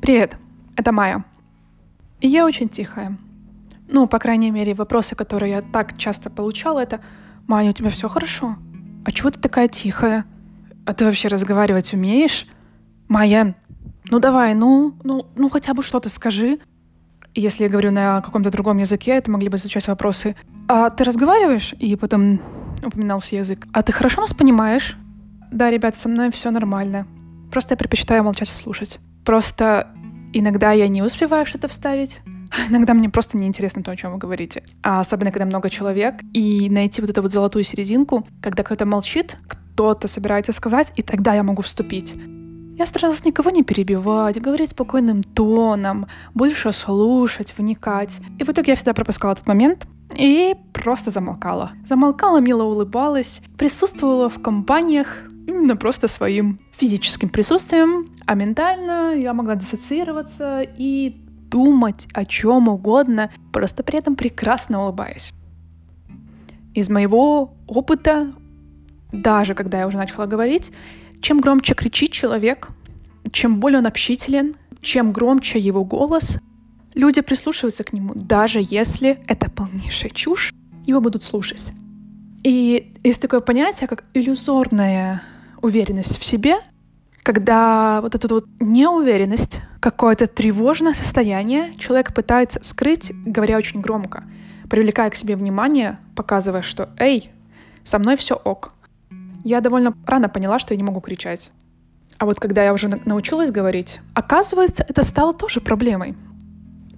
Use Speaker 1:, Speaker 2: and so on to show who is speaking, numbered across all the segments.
Speaker 1: Привет, это Майя. И я очень тихая. Ну, по крайней мере, вопросы, которые я так часто получала, это «Майя, у тебя все хорошо? А чего ты такая тихая? А ты вообще разговаривать умеешь? Майя, ну давай, ну, ну, ну хотя бы что-то скажи». Если я говорю на каком-то другом языке, это могли бы звучать вопросы «А ты разговариваешь?» И потом упоминался язык. «А ты хорошо нас понимаешь?» Да, ребят, со мной все нормально. Просто я предпочитаю молчать и слушать. Просто иногда я не успеваю что-то вставить, иногда мне просто неинтересно то, о чем вы говорите. А особенно, когда много человек, и найти вот эту вот золотую серединку, когда кто-то молчит, кто-то собирается сказать, и тогда я могу вступить. Я старалась никого не перебивать, говорить спокойным тоном, больше слушать, вникать. И в итоге я всегда пропускала этот момент, и просто замолкала. Замолкала, мило улыбалась, присутствовала в компаниях именно просто своим физическим присутствием, а ментально я могла диссоциироваться и думать о чем угодно, просто при этом прекрасно улыбаясь. Из моего опыта, даже когда я уже начала говорить, чем громче кричит человек, чем более он общителен, чем громче его голос, Люди прислушиваются к нему, даже если это полнейшая чушь, его будут слушать. И есть такое понятие, как иллюзорная уверенность в себе, когда вот эта вот неуверенность, какое-то тревожное состояние человек пытается скрыть, говоря очень громко, привлекая к себе внимание, показывая, что «Эй, со мной все ок». Я довольно рано поняла, что я не могу кричать. А вот когда я уже научилась говорить, оказывается, это стало тоже проблемой.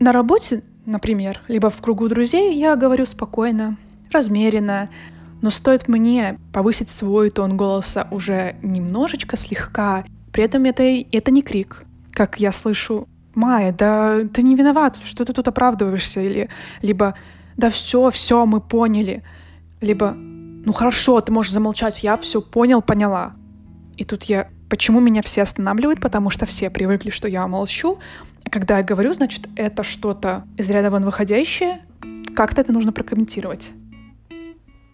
Speaker 1: На работе, например, либо в кругу друзей я говорю спокойно, размеренно, но стоит мне повысить свой тон голоса уже немножечко, слегка, при этом это, это не крик, как я слышу. Майя, да ты не виноват, что ты тут оправдываешься, или либо да все, все, мы поняли, либо ну хорошо, ты можешь замолчать, я все понял, поняла. И тут я, почему меня все останавливают, потому что все привыкли, что я молчу, когда я говорю, значит, это что-то из ряда вон выходящее, как-то это нужно прокомментировать.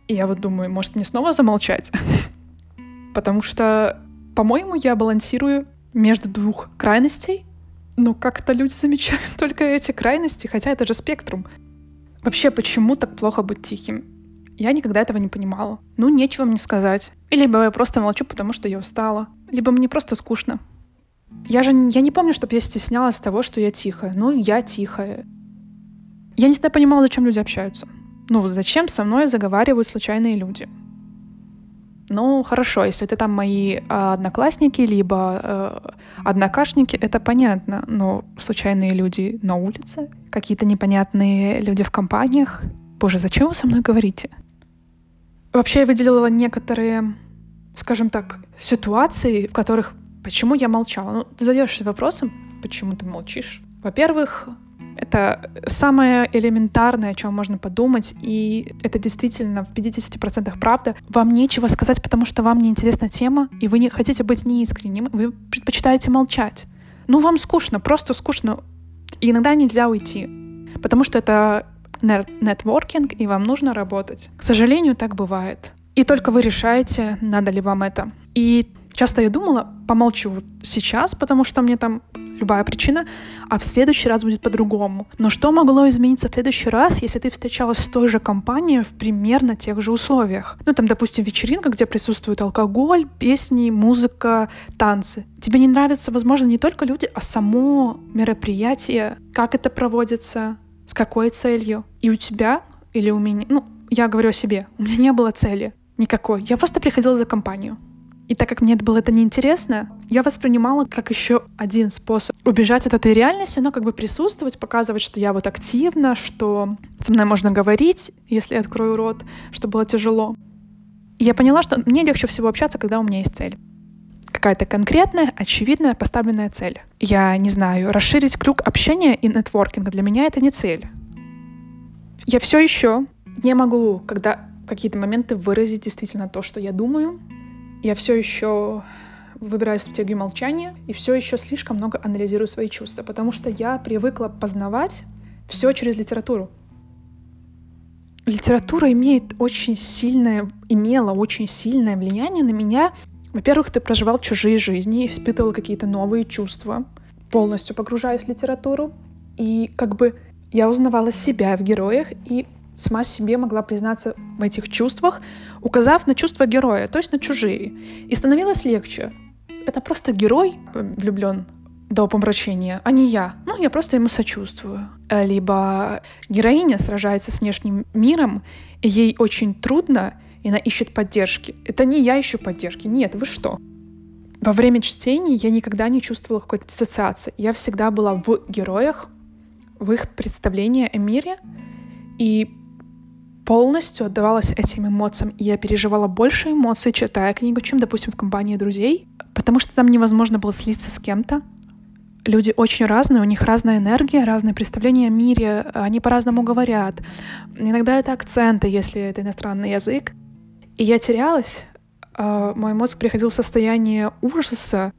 Speaker 1: И я вот думаю, может мне снова замолчать? Потому что, по-моему, я балансирую между двух крайностей, но как-то люди замечают только эти крайности, хотя это же спектрум. Вообще, почему так плохо быть тихим? Я никогда этого не понимала. Ну, нечего мне сказать. Или либо я просто молчу, потому что я устала. Либо мне просто скучно. Я же я не помню, чтобы я стеснялась того, что я тихая. Ну, я тихая. Я не всегда понимала, зачем люди общаются. Ну, зачем со мной заговаривают случайные люди? Ну, хорошо, если это там мои а, одноклассники, либо э, однокашники, это понятно. Но случайные люди на улице, какие-то непонятные люди в компаниях. Боже, зачем вы со мной говорите? Вообще, я выделила некоторые, скажем так, ситуации, в которых Почему я молчала? Ну, ты задаешься вопросом, почему ты молчишь? Во-первых, это самое элементарное, о чем можно подумать, и это действительно в 50% правда. Вам нечего сказать, потому что вам не интересна тема, и вы не хотите быть неискренним, вы предпочитаете молчать. Ну, вам скучно, просто скучно. И иногда нельзя уйти, потому что это нетворкинг, и вам нужно работать. К сожалению, так бывает. И только вы решаете, надо ли вам это. И часто я думала, помолчу вот сейчас, потому что мне там любая причина, а в следующий раз будет по-другому. Но что могло измениться в следующий раз, если ты встречалась с той же компанией в примерно тех же условиях? Ну, там, допустим, вечеринка, где присутствует алкоголь, песни, музыка, танцы. Тебе не нравятся, возможно, не только люди, а само мероприятие, как это проводится, с какой целью. И у тебя или у меня, ну, я говорю о себе, у меня не было цели никакой. Я просто приходила за компанию. И так как мне это было это неинтересно, я воспринимала как еще один способ убежать от этой реальности, но как бы присутствовать, показывать, что я вот активна, что со мной можно говорить, если я открою рот, что было тяжело. И я поняла, что мне легче всего общаться, когда у меня есть цель. Какая-то конкретная, очевидная, поставленная цель. Я не знаю, расширить круг общения и нетворкинга для меня это не цель. Я все еще не могу, когда какие-то моменты выразить действительно то, что я думаю. Я все еще выбираю стратегию молчания и все еще слишком много анализирую свои чувства, потому что я привыкла познавать все через литературу. Литература имеет очень сильное, имела очень сильное влияние на меня. Во-первых, ты проживал чужие жизни, испытывал какие-то новые чувства. полностью погружаюсь в литературу, и как бы я узнавала себя в героях и сама себе могла признаться в этих чувствах, указав на чувства героя, то есть на чужие. И становилось легче. Это просто герой э, влюблен до помрачения, а не я. Ну, я просто ему сочувствую. Либо героиня сражается с внешним миром, и ей очень трудно, и она ищет поддержки. Это не я ищу поддержки. Нет, вы что? Во время чтения я никогда не чувствовала какой-то диссоциации. Я всегда была в героях, в их представлении о мире, и полностью отдавалась этим эмоциям. И я переживала больше эмоций, читая книгу, чем, допустим, в компании друзей, потому что там невозможно было слиться с кем-то. Люди очень разные, у них разная энергия, разные представления о мире, они по-разному говорят. Иногда это акценты, если это иностранный язык. И я терялась, а, мой мозг приходил в состояние ужаса,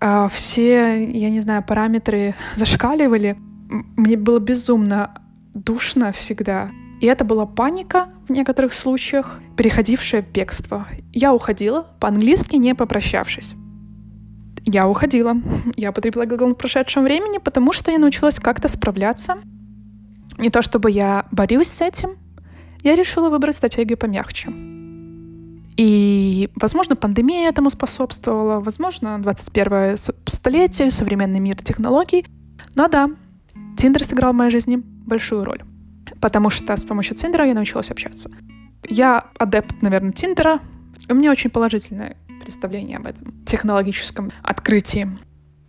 Speaker 1: а, все, я не знаю, параметры зашкаливали. Мне было безумно душно всегда. И это была паника в некоторых случаях, переходившая в бегство. Я уходила, по-английски не попрощавшись. Я уходила. Я потребила глагол в прошедшем времени, потому что я научилась как-то справляться. Не то чтобы я борюсь с этим, я решила выбрать стратегию помягче. И, возможно, пандемия этому способствовала, возможно, 21 столетие, современный мир технологий. Но да, Тиндер сыграл в моей жизни большую роль, потому что с помощью Тиндера я научилась общаться. Я адепт, наверное, Тиндера, у меня очень положительное представление об этом технологическом открытии.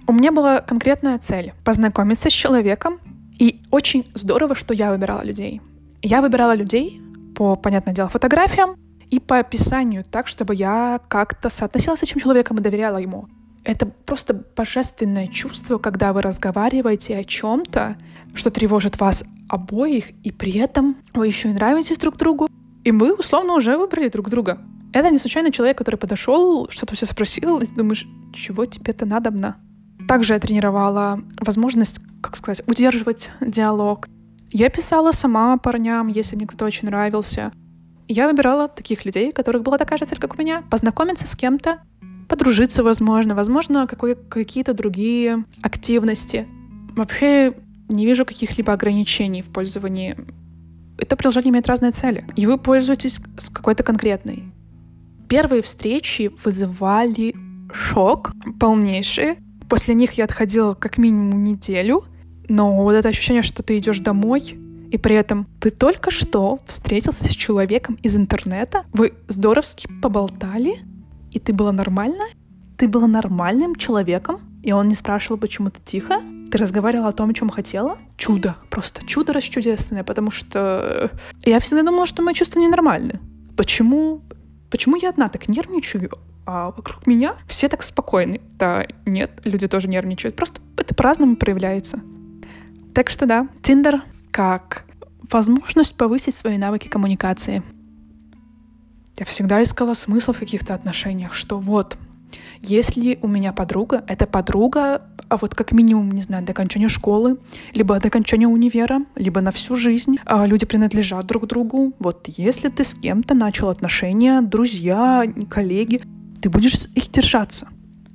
Speaker 1: У меня была конкретная цель — познакомиться с человеком, и очень здорово, что я выбирала людей. Я выбирала людей по, понятное дело, фотографиям, и по описанию так, чтобы я как-то соотносилась с этим человеком и доверяла ему. Это просто божественное чувство, когда вы разговариваете о чем-то, что тревожит вас обоих, и при этом вы еще и нравитесь друг другу, и вы условно уже выбрали друг друга. Это не случайно человек, который подошел, что-то все спросил, и ты думаешь, чего тебе это надобно? Также я тренировала возможность, как сказать, удерживать диалог. Я писала сама парням, если мне кто-то очень нравился я выбирала таких людей, у которых была такая же цель, как у меня, познакомиться с кем-то, подружиться, возможно, возможно, какие-то другие активности. Вообще не вижу каких-либо ограничений в пользовании. Это приложение имеет разные цели, и вы пользуетесь с какой-то конкретной. Первые встречи вызывали шок полнейший. После них я отходила как минимум неделю, но вот это ощущение, что ты идешь домой, и при этом ты только что встретился с человеком из интернета, вы здоровски поболтали, и ты была нормально, ты была нормальным человеком, и он не спрашивал, почему ты тихо, ты разговаривала о том, о чем хотела. Чудо, просто чудо расчудесное, потому что я всегда думала, что мои чувства ненормальны. Почему? Почему я одна так нервничаю, а вокруг меня все так спокойны? Да нет, люди тоже нервничают, просто это по-разному проявляется. Так что да, Тиндер как возможность повысить свои навыки коммуникации. Я всегда искала смысл в каких-то отношениях, что вот, если у меня подруга, это подруга, а вот как минимум, не знаю, до окончания школы, либо до окончания универа, либо на всю жизнь, а люди принадлежат друг другу. Вот если ты с кем-то начал отношения, друзья, коллеги, ты будешь их держаться.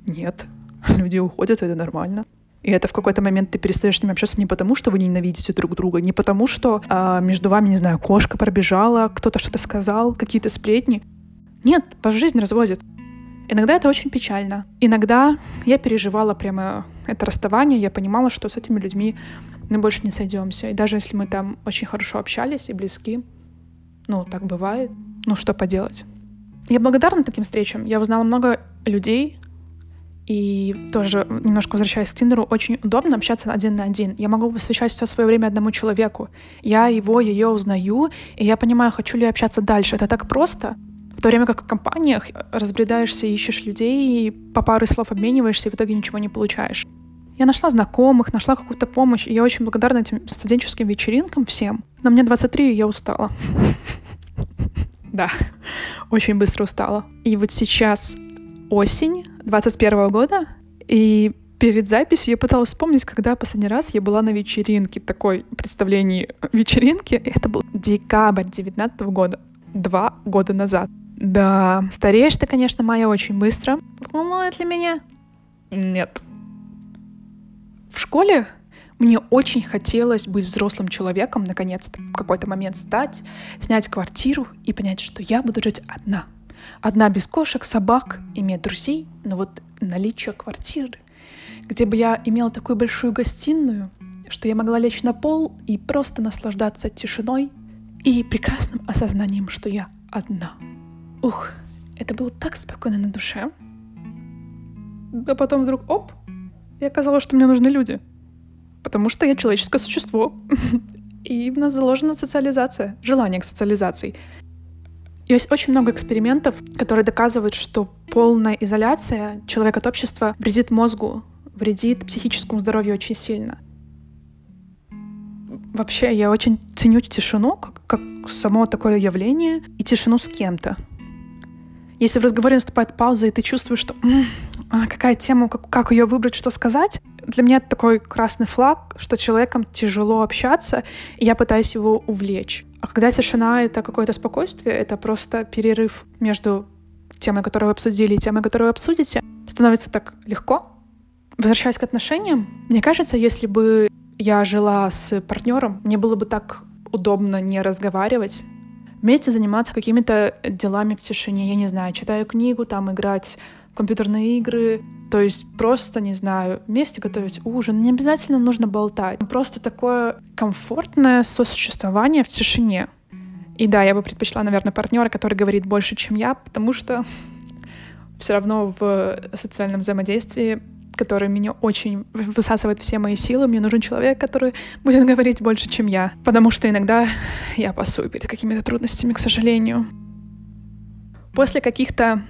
Speaker 1: Нет, люди уходят, это нормально. И это в какой-то момент ты перестаешь с ними общаться не потому, что вы ненавидите друг друга, не потому, что а, между вами, не знаю, кошка пробежала, кто-то что-то сказал, какие-то сплетни. Нет, ваша жизнь разводит. Иногда это очень печально. Иногда я переживала прямо это расставание, я понимала, что с этими людьми мы больше не сойдемся. И даже если мы там очень хорошо общались и близки, ну, так бывает, ну, что поделать. Я благодарна таким встречам. Я узнала много людей, и тоже, немножко возвращаясь к Тиндеру, очень удобно общаться один на один. Я могу посвящать все свое время одному человеку. Я его, ее узнаю, и я понимаю, хочу ли общаться дальше. Это так просто. В то время как в компаниях разбредаешься, ищешь людей, и по паре слов обмениваешься, и в итоге ничего не получаешь. Я нашла знакомых, нашла какую-то помощь, и я очень благодарна этим студенческим вечеринкам всем. Но мне 23, и я устала. Да, очень быстро устала. И вот сейчас осень 21 года, и перед записью я пыталась вспомнить, когда последний раз я была на вечеринке, такой представлении вечеринки. Это был декабрь 19 года, два года назад. Да, стареешь ты, конечно, Майя, очень быстро. Волнует ли меня? Нет. В школе мне очень хотелось быть взрослым человеком, наконец-то, в какой-то момент стать, снять квартиру и понять, что я буду жить одна. Одна без кошек, собак, иметь друзей, но вот наличие квартиры, где бы я имела такую большую гостиную, что я могла лечь на пол и просто наслаждаться тишиной и прекрасным осознанием, что я одна. Ух, это было так спокойно на душе. Да потом вдруг, оп, и оказалось, что мне нужны люди — потому что я человеческое существо. И в нас заложена социализация, желание к социализации. Есть очень много экспериментов, которые доказывают, что полная изоляция человека от общества вредит мозгу, вредит психическому здоровью очень сильно. Вообще, я очень ценю тишину как, как само такое явление и тишину с кем-то. Если в разговоре наступает пауза, и ты чувствуешь, что а, какая тема, как, как ее выбрать, что сказать, для меня это такой красный флаг, что человеком тяжело общаться, и я пытаюсь его увлечь. А когда тишина — это какое-то спокойствие, это просто перерыв между темой, которую вы обсудили, и темой, которую вы обсудите, становится так легко. Возвращаясь к отношениям, мне кажется, если бы я жила с партнером, мне было бы так удобно не разговаривать, вместе заниматься какими-то делами в тишине, я не знаю, читаю книгу, там играть компьютерные игры, то есть просто, не знаю, вместе готовить ужин. Не обязательно нужно болтать. Просто такое комфортное сосуществование в тишине. И да, я бы предпочла, наверное, партнера, который говорит больше, чем я, потому что все равно в социальном взаимодействии, который меня очень высасывает все мои силы, мне нужен человек, который будет говорить больше, чем я. Потому что иногда я пасую перед какими-то трудностями, к сожалению. После каких-то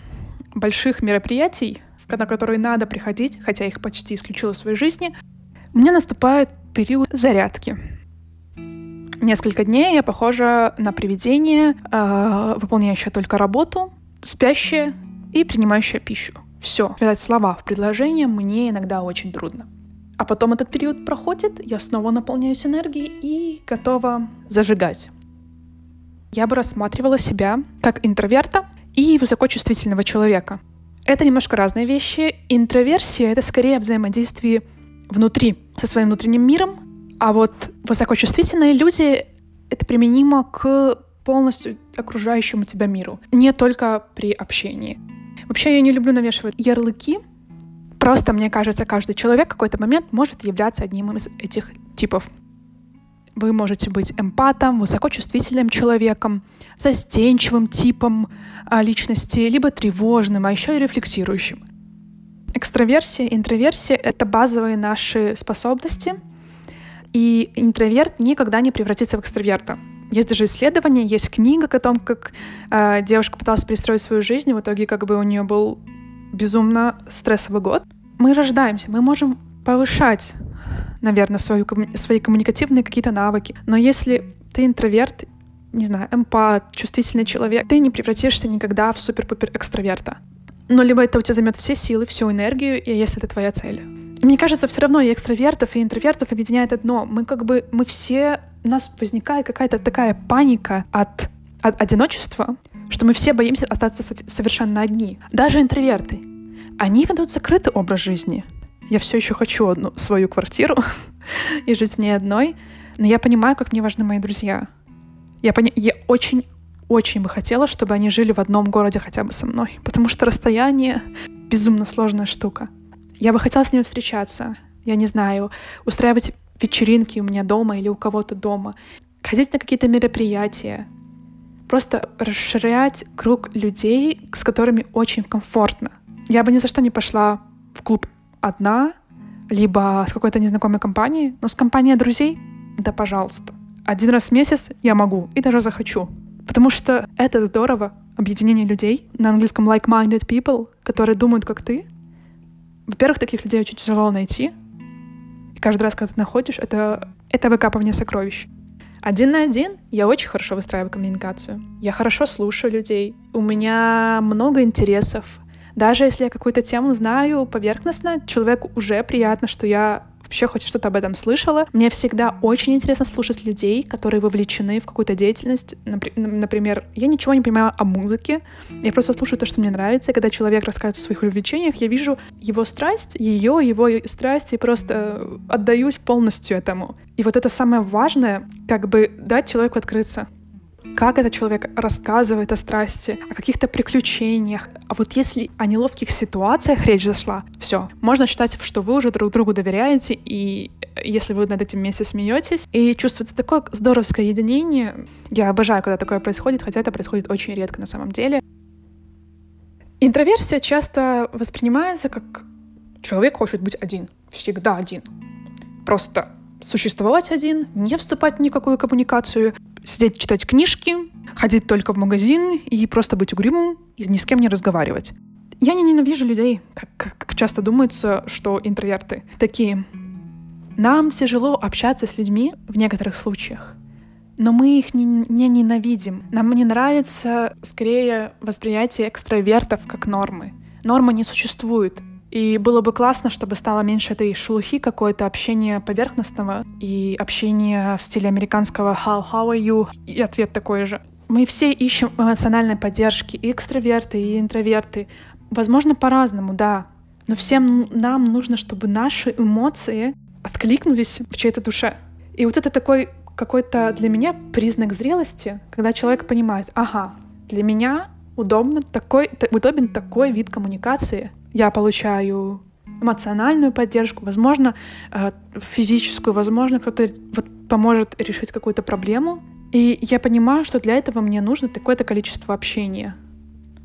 Speaker 1: больших мероприятий, на которые надо приходить, хотя их почти исключила в своей жизни, у меня наступает период зарядки. Несколько дней я похожа на привидение, э, выполняющее только работу, спящее и принимающее пищу. Все. Связать слова в предложение мне иногда очень трудно. А потом этот период проходит, я снова наполняюсь энергией и готова зажигать. Я бы рассматривала себя как интроверта, и высокочувствительного человека. Это немножко разные вещи. Интроверсия — это скорее взаимодействие внутри, со своим внутренним миром, а вот высокочувствительные люди — это применимо к полностью окружающему тебя миру, не только при общении. Вообще я не люблю навешивать ярлыки, просто мне кажется, каждый человек в какой-то момент может являться одним из этих типов. Вы можете быть эмпатом, высокочувствительным человеком, застенчивым типом а, личности, либо тревожным, а еще и рефлексирующим. Экстраверсия, интроверсия — это базовые наши способности, и интроверт никогда не превратится в экстраверта. Есть даже исследования, есть книга о том, как э, девушка пыталась перестроить свою жизнь, и в итоге как бы у нее был безумно стрессовый год. Мы рождаемся, мы можем повышать наверное, свою, свои коммуникативные какие-то навыки. Но если ты интроверт, не знаю, эмпат, чувствительный человек, ты не превратишься никогда в супер-пупер экстраверта. Но либо это у тебя займет все силы, всю энергию, и если это твоя цель. Мне кажется, все равно и экстравертов, и интровертов объединяет одно. Мы как бы, мы все, у нас возникает какая-то такая паника от, от одиночества, что мы все боимся остаться совершенно одни. Даже интроверты. Они ведут закрытый образ жизни. Я все еще хочу одну свою квартиру и жить в ней одной, но я понимаю, как мне важны мои друзья. Я, пони... я очень очень бы хотела, чтобы они жили в одном городе хотя бы со мной, потому что расстояние — безумно сложная штука. Я бы хотела с ними встречаться, я не знаю, устраивать вечеринки у меня дома или у кого-то дома, ходить на какие-то мероприятия, просто расширять круг людей, с которыми очень комфортно. Я бы ни за что не пошла в клуб одна, либо с какой-то незнакомой компанией, но с компанией друзей, да пожалуйста. Один раз в месяц я могу и даже захочу. Потому что это здорово, объединение людей, на английском like-minded people, которые думают, как ты. Во-первых, таких людей очень тяжело найти. И каждый раз, когда ты находишь, это, это выкапывание сокровищ. Один на один я очень хорошо выстраиваю коммуникацию. Я хорошо слушаю людей. У меня много интересов. Даже если я какую-то тему знаю поверхностно, человеку уже приятно, что я вообще хоть что-то об этом слышала. Мне всегда очень интересно слушать людей, которые вовлечены в какую-то деятельность. Например, я ничего не понимаю о музыке, я просто слушаю то, что мне нравится, и когда человек рассказывает о своих увлечениях, я вижу его страсть, ее, его страсть, и просто отдаюсь полностью этому. И вот это самое важное, как бы дать человеку открыться как этот человек рассказывает о страсти, о каких-то приключениях. А вот если о неловких ситуациях речь зашла, все, можно считать, что вы уже друг другу доверяете, и если вы над этим вместе смеетесь, и чувствуется такое здоровское единение. Я обожаю, когда такое происходит, хотя это происходит очень редко на самом деле. Интроверсия часто воспринимается как человек хочет быть один, всегда один. Просто существовать один, не вступать в никакую коммуникацию, сидеть читать книжки, ходить только в магазин и просто быть угрюмым и ни с кем не разговаривать. Я не ненавижу людей, как, как, часто думается, что интроверты такие. Нам тяжело общаться с людьми в некоторых случаях, но мы их не, не ненавидим. Нам не нравится скорее восприятие экстравертов как нормы. Нормы не существует. И было бы классно, чтобы стало меньше этой шелухи какое-то общения поверхностного и общения в стиле американского «How, how are you?» и ответ такой же. Мы все ищем эмоциональной поддержки, и экстраверты, и интроверты. Возможно, по-разному, да. Но всем нам нужно, чтобы наши эмоции откликнулись в чьей-то душе. И вот это такой какой-то для меня признак зрелости, когда человек понимает, ага, для меня удобно такой, удобен такой вид коммуникации, я получаю эмоциональную поддержку, возможно, э, физическую, возможно, кто-то вот поможет решить какую-то проблему. И я понимаю, что для этого мне нужно такое-то количество общения.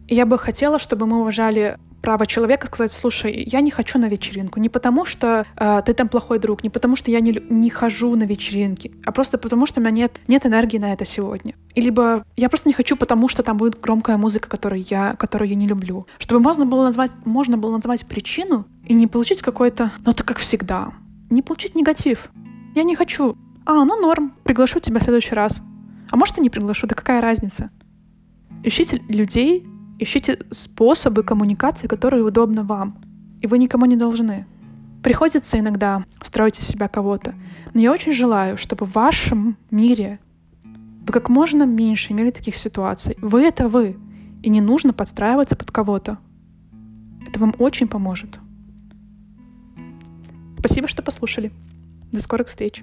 Speaker 1: И я бы хотела, чтобы мы уважали право человека сказать, слушай, я не хочу на вечеринку. Не потому, что э, ты там плохой друг, не потому, что я не, не хожу на вечеринки, а просто потому, что у меня нет, нет энергии на это сегодня. И либо я просто не хочу, потому что там будет громкая музыка, которую я, которую я не люблю. Чтобы можно было назвать, можно было назвать причину и не получить какой-то, ну это как всегда, не получить негатив. Я не хочу. А, ну норм, приглашу тебя в следующий раз. А может и не приглашу, да какая разница? Ищите людей, Ищите способы коммуникации, которые удобны вам. И вы никому не должны. Приходится иногда строить из себя кого-то. Но я очень желаю, чтобы в вашем мире вы как можно меньше имели таких ситуаций. Вы — это вы. И не нужно подстраиваться под кого-то. Это вам очень поможет. Спасибо, что послушали. До скорых встреч.